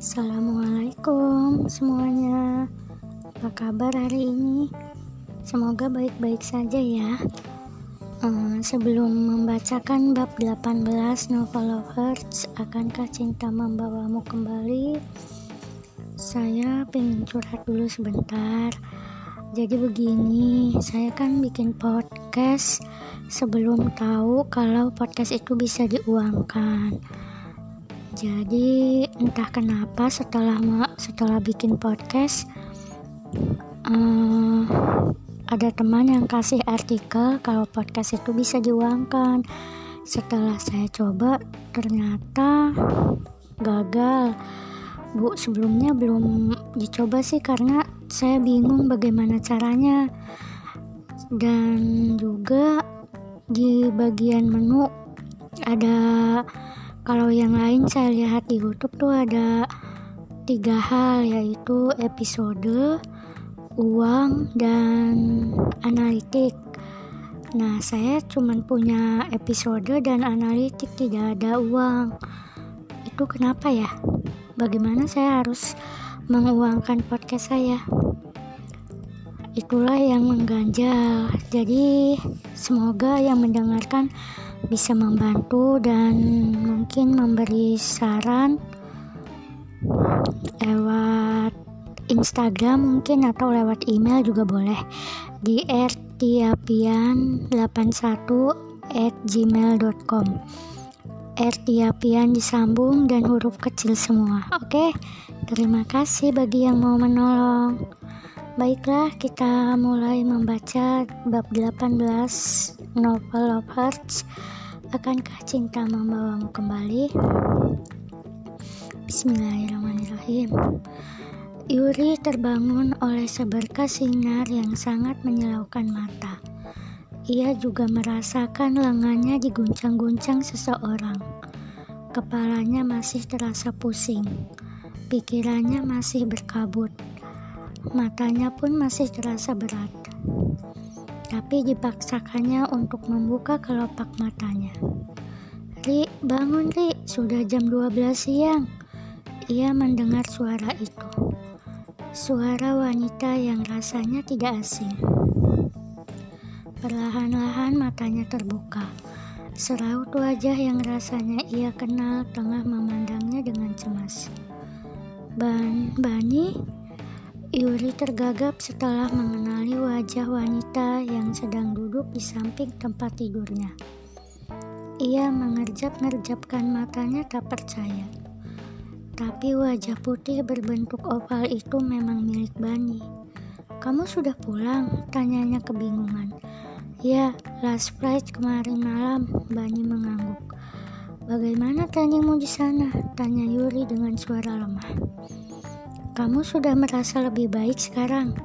Assalamualaikum semuanya Apa kabar hari ini? Semoga baik-baik saja ya uh, Sebelum membacakan bab 18 novel Lovers Akankah cinta membawamu kembali? Saya pengen curhat dulu sebentar Jadi begini, saya kan bikin podcast sebelum tahu kalau podcast itu bisa diuangkan jadi entah kenapa setelah setelah bikin podcast uh, ada teman yang kasih artikel kalau podcast itu bisa diuangkan. Setelah saya coba ternyata gagal. Bu sebelumnya belum dicoba sih karena saya bingung bagaimana caranya. Dan juga di bagian menu ada kalau yang lain saya lihat di YouTube tuh ada tiga hal yaitu episode, uang, dan analitik. Nah, saya cuma punya episode dan analitik, tidak ada uang. Itu kenapa ya? Bagaimana saya harus menguangkan podcast saya? Itulah yang mengganjal. Jadi, semoga yang mendengarkan bisa membantu dan mungkin memberi saran lewat Instagram mungkin atau lewat email juga boleh. Di rtiapian81 at gmail.com rtiapian disambung dan huruf kecil semua. Oke terima kasih bagi yang mau menolong baiklah kita mulai membaca bab 18 novel of hearts Akankah cinta membawamu kembali? Bismillahirrahmanirrahim. Yuri terbangun oleh seberkas sinar yang sangat menyilaukan mata. Ia juga merasakan lengannya diguncang-guncang seseorang. Kepalanya masih terasa pusing. Pikirannya masih berkabut. Matanya pun masih terasa berat tapi dipaksakannya untuk membuka kelopak matanya. Ri, bangun Ri, sudah jam 12 siang. Ia mendengar suara itu. Suara wanita yang rasanya tidak asing. Perlahan-lahan matanya terbuka. Seraut wajah yang rasanya ia kenal tengah memandangnya dengan cemas. Ban, Bani, Yuri tergagap setelah mengenali wajah wanita yang sedang duduk di samping tempat tidurnya. Ia mengerjap-ngerjapkan matanya tak percaya. Tapi wajah putih berbentuk oval itu memang milik Bani. Kamu sudah pulang? Tanyanya kebingungan. Ya, last flight kemarin malam, Bani mengangguk. Bagaimana tanymu di sana? Tanya Yuri dengan suara lemah. Kamu sudah merasa lebih baik sekarang?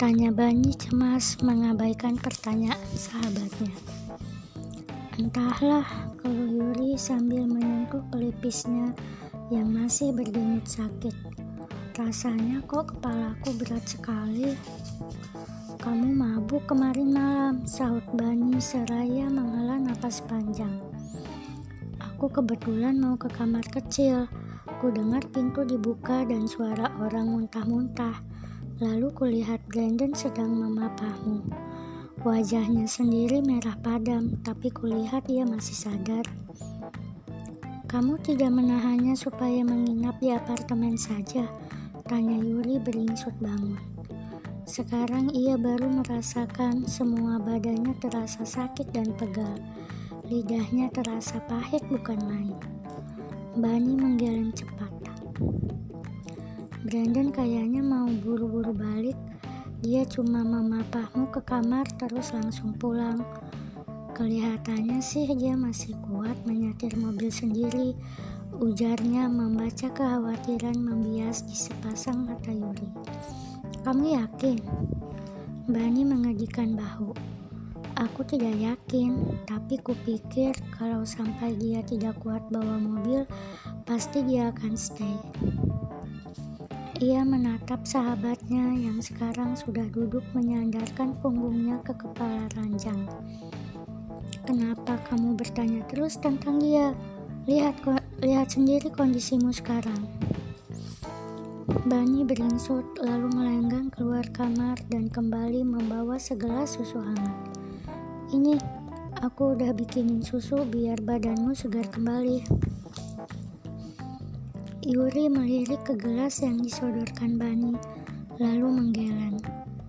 Tanya Bani cemas mengabaikan pertanyaan sahabatnya. Entahlah, kalau Yuri sambil menyentuh pelipisnya yang masih berdenyut sakit. Rasanya kok kepalaku berat sekali. Kamu mabuk kemarin malam, sahut Bani seraya menghela napas panjang. Aku kebetulan mau ke kamar kecil. Dengar pintu dibuka dan suara orang muntah-muntah. Lalu kulihat Brandon sedang memapahmu. Wajahnya sendiri merah padam, tapi kulihat dia masih sadar. Kamu tidak menahannya supaya menginap di apartemen saja? Tanya Yuri beringsut bangun. Sekarang ia baru merasakan semua badannya terasa sakit dan pegal. Lidahnya terasa pahit bukan main. Bani menggeleng cepat. Brandon kayaknya mau buru-buru balik. Dia cuma memapahmu ke kamar terus langsung pulang. Kelihatannya sih dia masih kuat menyetir mobil sendiri. Ujarnya membaca kekhawatiran membias di sepasang mata Yuri. Kamu yakin? Bani mengedikan bahu. Aku tidak yakin, tapi kupikir kalau sampai dia tidak kuat bawa mobil, pasti dia akan stay. Ia menatap sahabatnya yang sekarang sudah duduk menyandarkan punggungnya ke kepala ranjang. Kenapa kamu bertanya terus tentang dia? Lihat lihat sendiri kondisimu sekarang. Bani beringsut lalu melenggang keluar kamar dan kembali membawa segelas susu hangat. Ini, aku udah bikinin susu biar badanmu segar kembali. Yuri melirik ke gelas yang disodorkan Bani, lalu menggeleng.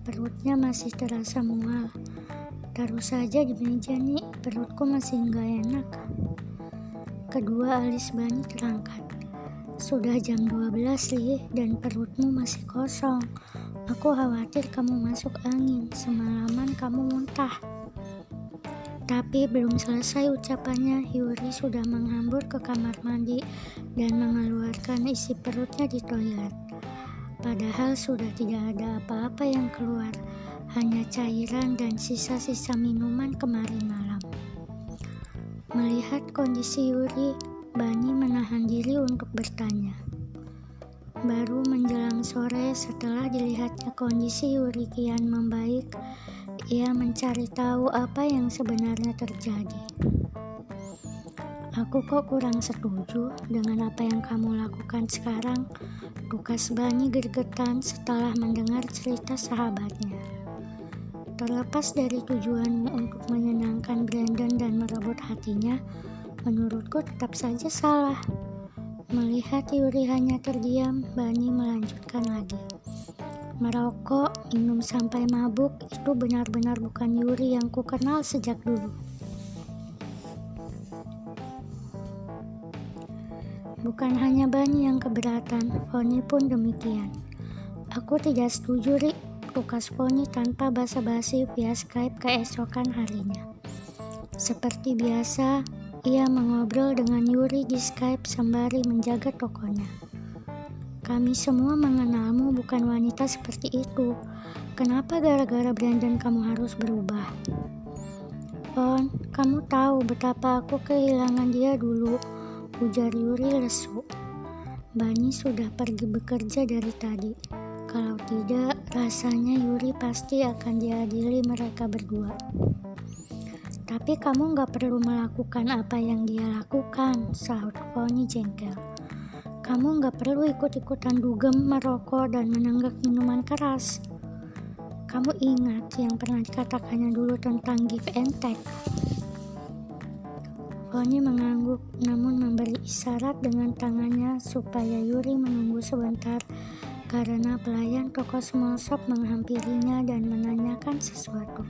Perutnya masih terasa mual. Taruh saja di meja nih, perutku masih nggak enak. Kedua alis Bani terangkat. Sudah jam 12 li dan perutmu masih kosong. Aku khawatir kamu masuk angin, semalaman kamu muntah. Tapi belum selesai ucapannya, Yuri sudah menghambur ke kamar mandi dan mengeluarkan isi perutnya di toilet. Padahal sudah tidak ada apa-apa yang keluar, hanya cairan dan sisa-sisa minuman kemarin malam. Melihat kondisi Yuri, Bani menahan diri untuk bertanya. Baru menjelang sore setelah dilihatnya kondisi Yuri kian membaik, ia mencari tahu apa yang sebenarnya terjadi. Aku kok kurang setuju dengan apa yang kamu lakukan sekarang, tukas Bani gergetan setelah mendengar cerita sahabatnya. Terlepas dari tujuanmu untuk menyenangkan Brandon dan merebut hatinya, Menurutku tetap saja salah. Melihat Yuri hanya terdiam, Bani melanjutkan lagi. Merokok, minum sampai mabuk, itu benar-benar bukan Yuri yang ku kenal sejak dulu. Bukan hanya Bani yang keberatan, Foni pun demikian. Aku tidak setuju, Rik, tukas Foni tanpa basa-basi via Skype keesokan harinya. Seperti biasa, ia mengobrol dengan Yuri di Skype sembari menjaga tokonya. Kami semua mengenalmu bukan wanita seperti itu. Kenapa gara-gara Brandon kamu harus berubah? On, kamu tahu betapa aku kehilangan dia dulu, ujar Yuri lesu. Bani sudah pergi bekerja dari tadi. Kalau tidak, rasanya Yuri pasti akan diadili mereka berdua. Tapi kamu nggak perlu melakukan apa yang dia lakukan, sahut Pony jengkel. Kamu nggak perlu ikut-ikutan dugem, merokok, dan menenggak minuman keras. Kamu ingat yang pernah dikatakannya dulu tentang give and take. Pony mengangguk namun memberi isyarat dengan tangannya supaya Yuri menunggu sebentar karena pelayan toko small shop menghampirinya dan menanyakan sesuatu.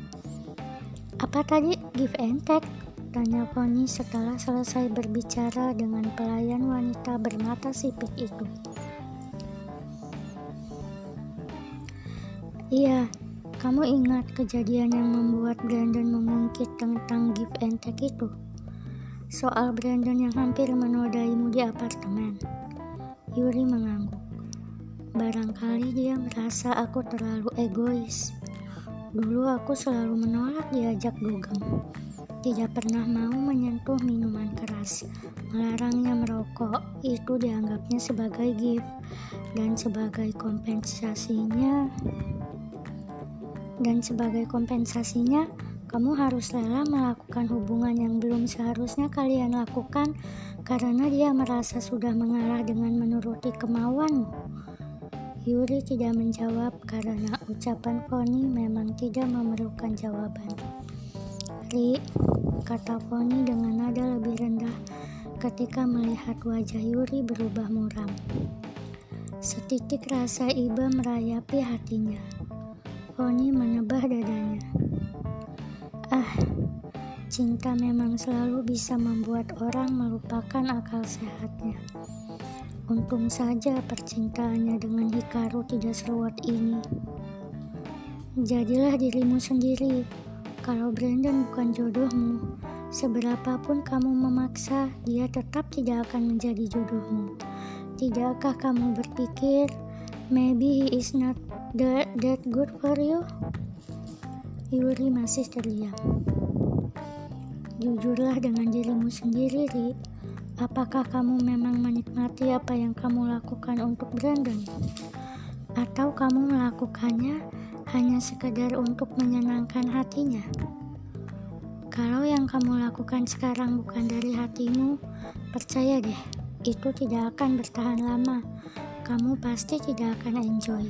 Apa tadi give and take? Tanya Pony setelah selesai berbicara dengan pelayan wanita bermata sipit itu. Iya, kamu ingat kejadian yang membuat Brandon mengungkit tentang give and take itu? Soal Brandon yang hampir menodaimu di apartemen. Yuri mengangguk. Barangkali dia merasa aku terlalu egois. Dulu aku selalu menolak diajak dugem. Tidak pernah mau menyentuh minuman keras. Melarangnya merokok itu dianggapnya sebagai gift dan sebagai kompensasinya dan sebagai kompensasinya kamu harus rela melakukan hubungan yang belum seharusnya kalian lakukan karena dia merasa sudah mengalah dengan menuruti kemauanmu. Yuri tidak menjawab karena ucapan Foni memang tidak memerlukan jawaban. Ri, kata Foni dengan nada lebih rendah ketika melihat wajah Yuri berubah muram. Setitik rasa iba merayapi hatinya. Foni menebah dadanya. Ah, cinta memang selalu bisa membuat orang melupakan akal sehatnya. Untung saja percintaannya dengan Hikaru tidak seruat ini. Jadilah dirimu sendiri. Kalau Brandon bukan jodohmu, seberapapun kamu memaksa, dia tetap tidak akan menjadi jodohmu. Tidakkah kamu berpikir, maybe he is not that, that good for you? Yuri masih terdiam. Jujurlah dengan dirimu sendiri, Ri. Apakah kamu memang menikmati apa yang kamu lakukan untuk Brandon? Atau kamu melakukannya hanya sekedar untuk menyenangkan hatinya? Kalau yang kamu lakukan sekarang bukan dari hatimu, percaya deh, itu tidak akan bertahan lama. kamu pasti tidak akan enjoy.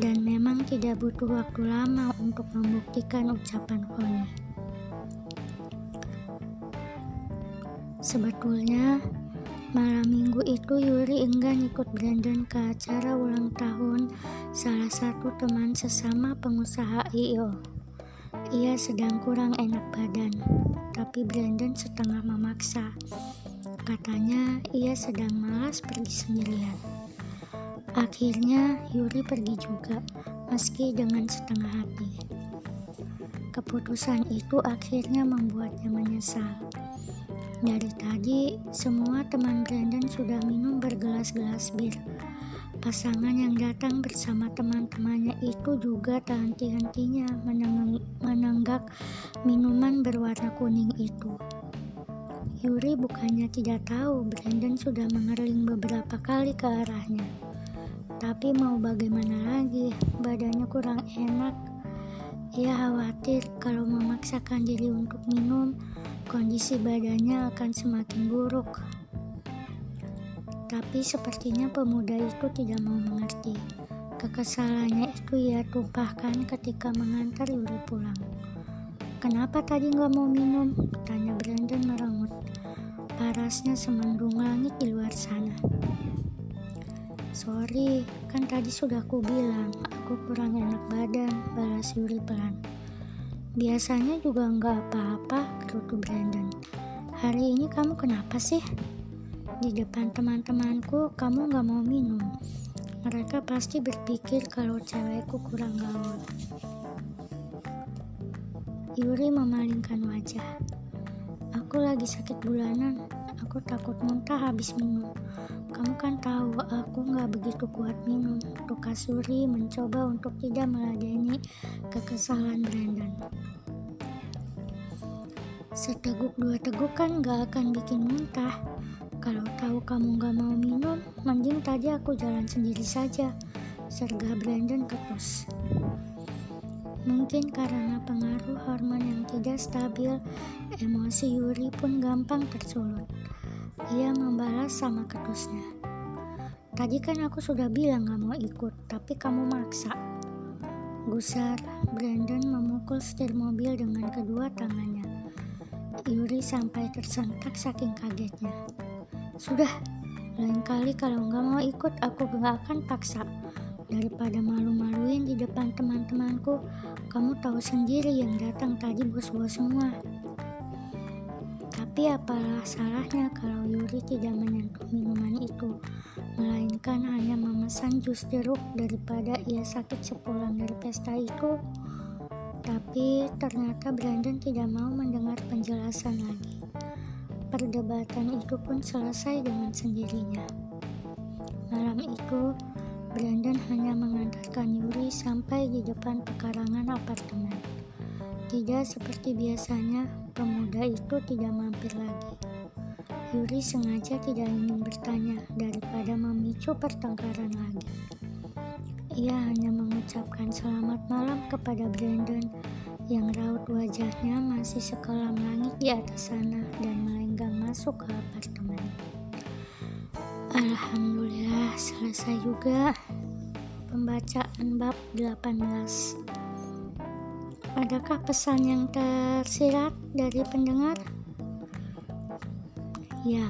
Dan memang tidak butuh waktu lama untuk membuktikan ucapan Koni. Sebetulnya, malam minggu itu Yuri enggan ikut Brandon ke acara ulang tahun salah satu teman sesama pengusaha IO. Ia sedang kurang enak badan, tapi Brandon setengah memaksa. Katanya ia sedang malas pergi sendirian. Akhirnya Yuri pergi juga, meski dengan setengah hati. Keputusan itu akhirnya membuatnya menyesal. Dari tadi, semua teman Brandon sudah minum bergelas-gelas bir. Pasangan yang datang bersama teman-temannya itu juga tak henti-hentinya menenggak minuman berwarna kuning itu. Yuri bukannya tidak tahu Brandon sudah mengerling beberapa kali ke arahnya. Tapi mau bagaimana lagi, badannya kurang enak. Ia khawatir kalau memaksakan diri untuk minum, kondisi badannya akan semakin buruk. Tapi sepertinya pemuda itu tidak mau mengerti. Kekesalannya itu ia tumpahkan ketika mengantar Yuri pulang. Kenapa tadi nggak mau minum? Tanya Brandon merengut. Parasnya semendung langit di luar sana. Sorry, kan tadi sudah aku bilang aku kurang enak badan, balas Yuri pelan. Biasanya juga nggak apa-apa, gerutu Brandon. Hari ini kamu kenapa sih? Di depan teman-temanku, kamu nggak mau minum. Mereka pasti berpikir kalau cewekku kurang gaul. Yuri memalingkan wajah. Aku lagi sakit bulanan. Aku takut muntah habis minum. Kamu kan tahu aku nggak begitu kuat minum. Tukas Yuri mencoba untuk tidak meladeni kekesalan Brandon. Seteguk dua teguk kan gak akan bikin muntah. Kalau tahu kamu gak mau minum, mending tadi aku jalan sendiri saja. Serga Brandon ketus. Mungkin karena pengaruh hormon yang tidak stabil, emosi Yuri pun gampang tersulut. Ia membalas sama ketusnya. Tadi kan aku sudah bilang gak mau ikut, tapi kamu maksa. Gusar, Brandon memukul setir mobil dengan kedua tangannya. Yuri sampai tersentak saking kagetnya. Sudah, lain kali kalau nggak mau ikut aku nggak akan paksa. Daripada malu-maluin di depan teman-temanku, kamu tahu sendiri yang datang tadi bos-bos semua. Tapi apalah salahnya kalau Yuri tidak menyentuh minuman itu, melainkan hanya memesan jus jeruk daripada ia sakit sepulang dari pesta itu. Tapi ternyata Brandon tidak mau mendengar penjelasan lagi. Perdebatan itu pun selesai dengan sendirinya. Malam itu, Brandon hanya mengantarkan Yuri sampai di depan pekarangan apartemen. Tidak seperti biasanya, pemuda itu tidak mampir lagi. Yuri sengaja tidak ingin bertanya daripada memicu pertengkaran lagi. Ia hanya mengucapkan selamat malam kepada Brandon yang raut wajahnya masih sekelam langit di atas sana dan melenggang masuk ke apartemen. Alhamdulillah selesai juga pembacaan bab 18. Adakah pesan yang tersirat dari pendengar? Ya,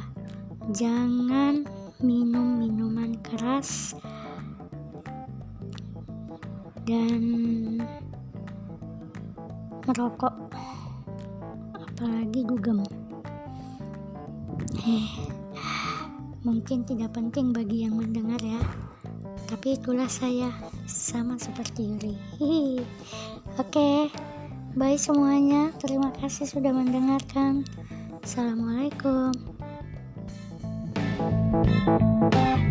jangan minum minuman keras dan merokok. Apalagi dugem eh mungkin tidak penting bagi yang mendengar ya. Tapi itulah saya sama seperti Yuri. Oke okay. bye semuanya. Terima kasih sudah mendengarkan. Assalamualaikum. thank you